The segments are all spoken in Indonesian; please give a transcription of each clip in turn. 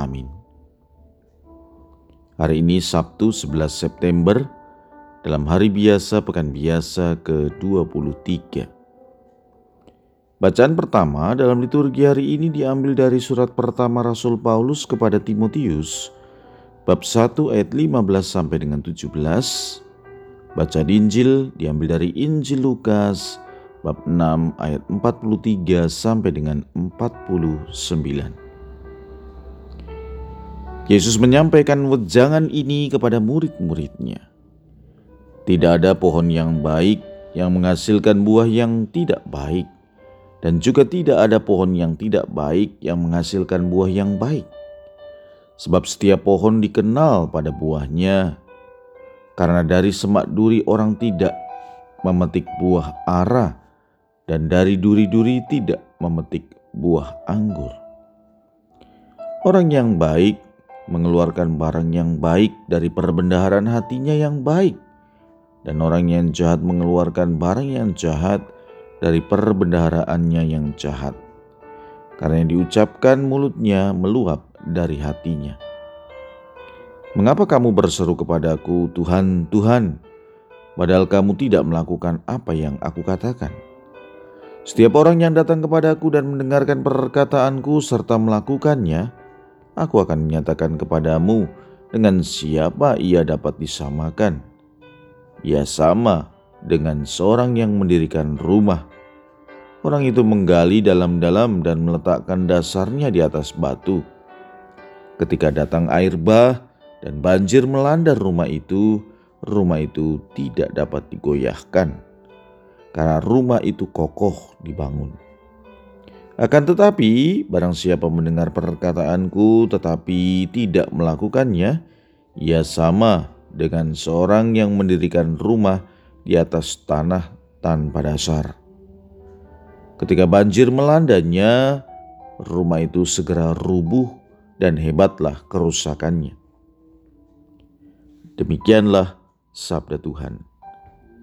Amin. Hari ini Sabtu 11 September dalam hari biasa pekan biasa ke-23. Bacaan pertama dalam liturgi hari ini diambil dari surat pertama Rasul Paulus kepada Timotius bab 1 ayat 15 sampai dengan 17. Baca Injil diambil dari Injil Lukas bab 6 ayat 43 sampai dengan 49. Yesus menyampaikan wejangan ini kepada murid-muridnya. Tidak ada pohon yang baik yang menghasilkan buah yang tidak baik, dan juga tidak ada pohon yang tidak baik yang menghasilkan buah yang baik sebab setiap pohon dikenal pada buahnya. Karena dari semak duri orang tidak memetik buah ara, dan dari duri-duri tidak memetik buah anggur. Orang yang baik mengeluarkan barang yang baik dari perbendaharaan hatinya yang baik, dan orang yang jahat mengeluarkan barang yang jahat dari perbendaharaannya yang jahat. Karena yang diucapkan mulutnya meluap dari hatinya. Mengapa kamu berseru kepadaku, Tuhan, Tuhan, padahal kamu tidak melakukan apa yang aku katakan? Setiap orang yang datang kepadaku dan mendengarkan perkataanku serta melakukannya, aku akan menyatakan kepadamu dengan siapa ia dapat disamakan. Ia sama dengan seorang yang mendirikan rumah. Orang itu menggali dalam-dalam dan meletakkan dasarnya di atas batu. Ketika datang air bah dan banjir melanda rumah itu, rumah itu tidak dapat digoyahkan karena rumah itu kokoh dibangun. Akan tetapi, barang siapa mendengar perkataanku tetapi tidak melakukannya, ia sama dengan seorang yang mendirikan rumah di atas tanah tanpa dasar. Ketika banjir melandanya, rumah itu segera rubuh dan hebatlah kerusakannya. Demikianlah sabda Tuhan.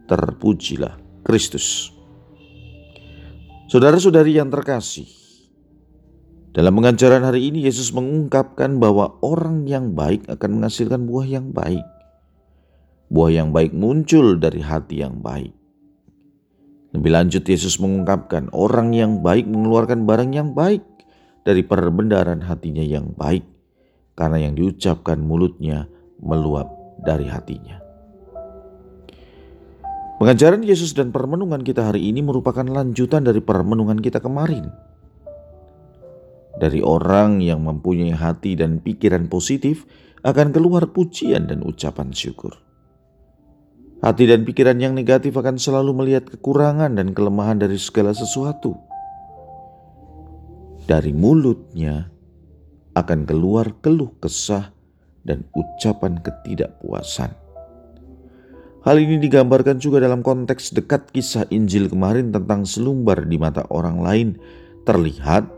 Terpujilah Kristus. Saudara-saudari yang terkasih, dalam pengajaran hari ini Yesus mengungkapkan bahwa orang yang baik akan menghasilkan buah yang baik. Buah yang baik muncul dari hati yang baik. Lebih lanjut Yesus mengungkapkan orang yang baik mengeluarkan barang yang baik dari perbendaharaan hatinya yang baik, karena yang diucapkan mulutnya meluap dari hatinya. Pengajaran Yesus dan permenungan kita hari ini merupakan lanjutan dari permenungan kita kemarin. Dari orang yang mempunyai hati dan pikiran positif akan keluar pujian dan ucapan syukur. Hati dan pikiran yang negatif akan selalu melihat kekurangan dan kelemahan dari segala sesuatu dari mulutnya akan keluar keluh kesah dan ucapan ketidakpuasan. Hal ini digambarkan juga dalam konteks dekat kisah Injil kemarin tentang selumbar di mata orang lain terlihat,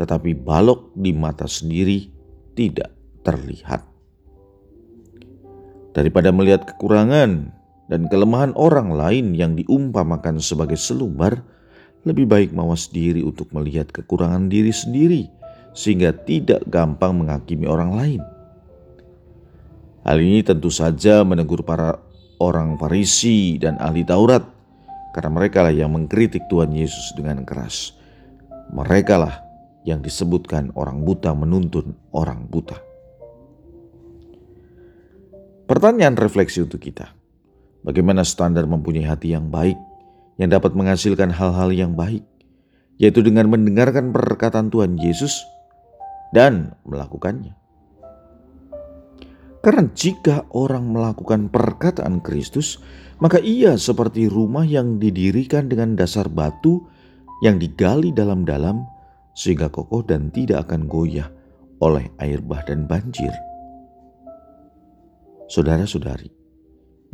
tetapi balok di mata sendiri tidak terlihat. Daripada melihat kekurangan dan kelemahan orang lain yang diumpamakan sebagai selumbar, lebih baik mawas diri untuk melihat kekurangan diri sendiri, sehingga tidak gampang menghakimi orang lain. Hal ini tentu saja menegur para orang Farisi dan ahli Taurat, karena mereka lah yang mengkritik Tuhan Yesus dengan keras. Mereka lah yang disebutkan orang buta menuntun orang buta. Pertanyaan refleksi untuk kita: bagaimana standar mempunyai hati yang baik? yang dapat menghasilkan hal-hal yang baik, yaitu dengan mendengarkan perkataan Tuhan Yesus dan melakukannya. Karena jika orang melakukan perkataan Kristus, maka ia seperti rumah yang didirikan dengan dasar batu yang digali dalam-dalam sehingga kokoh dan tidak akan goyah oleh air bah dan banjir. Saudara-saudari,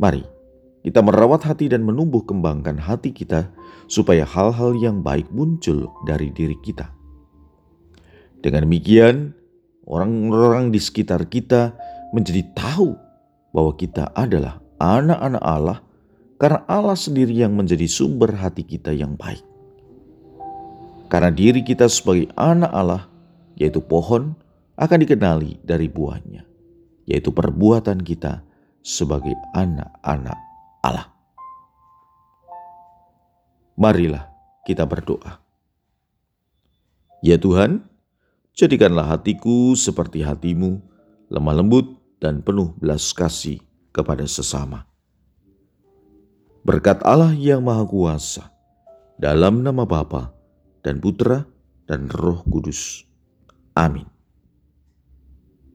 mari kita merawat hati dan menumbuh kembangkan hati kita supaya hal-hal yang baik muncul dari diri kita. Dengan demikian, orang-orang di sekitar kita menjadi tahu bahwa kita adalah anak-anak Allah karena Allah sendiri yang menjadi sumber hati kita yang baik. Karena diri kita sebagai anak Allah, yaitu pohon, akan dikenali dari buahnya, yaitu perbuatan kita sebagai anak-anak Allah. Marilah kita berdoa. Ya Tuhan, jadikanlah hatiku seperti hatimu, lemah lembut dan penuh belas kasih kepada sesama. Berkat Allah yang Maha Kuasa, dalam nama Bapa dan Putra dan Roh Kudus. Amin.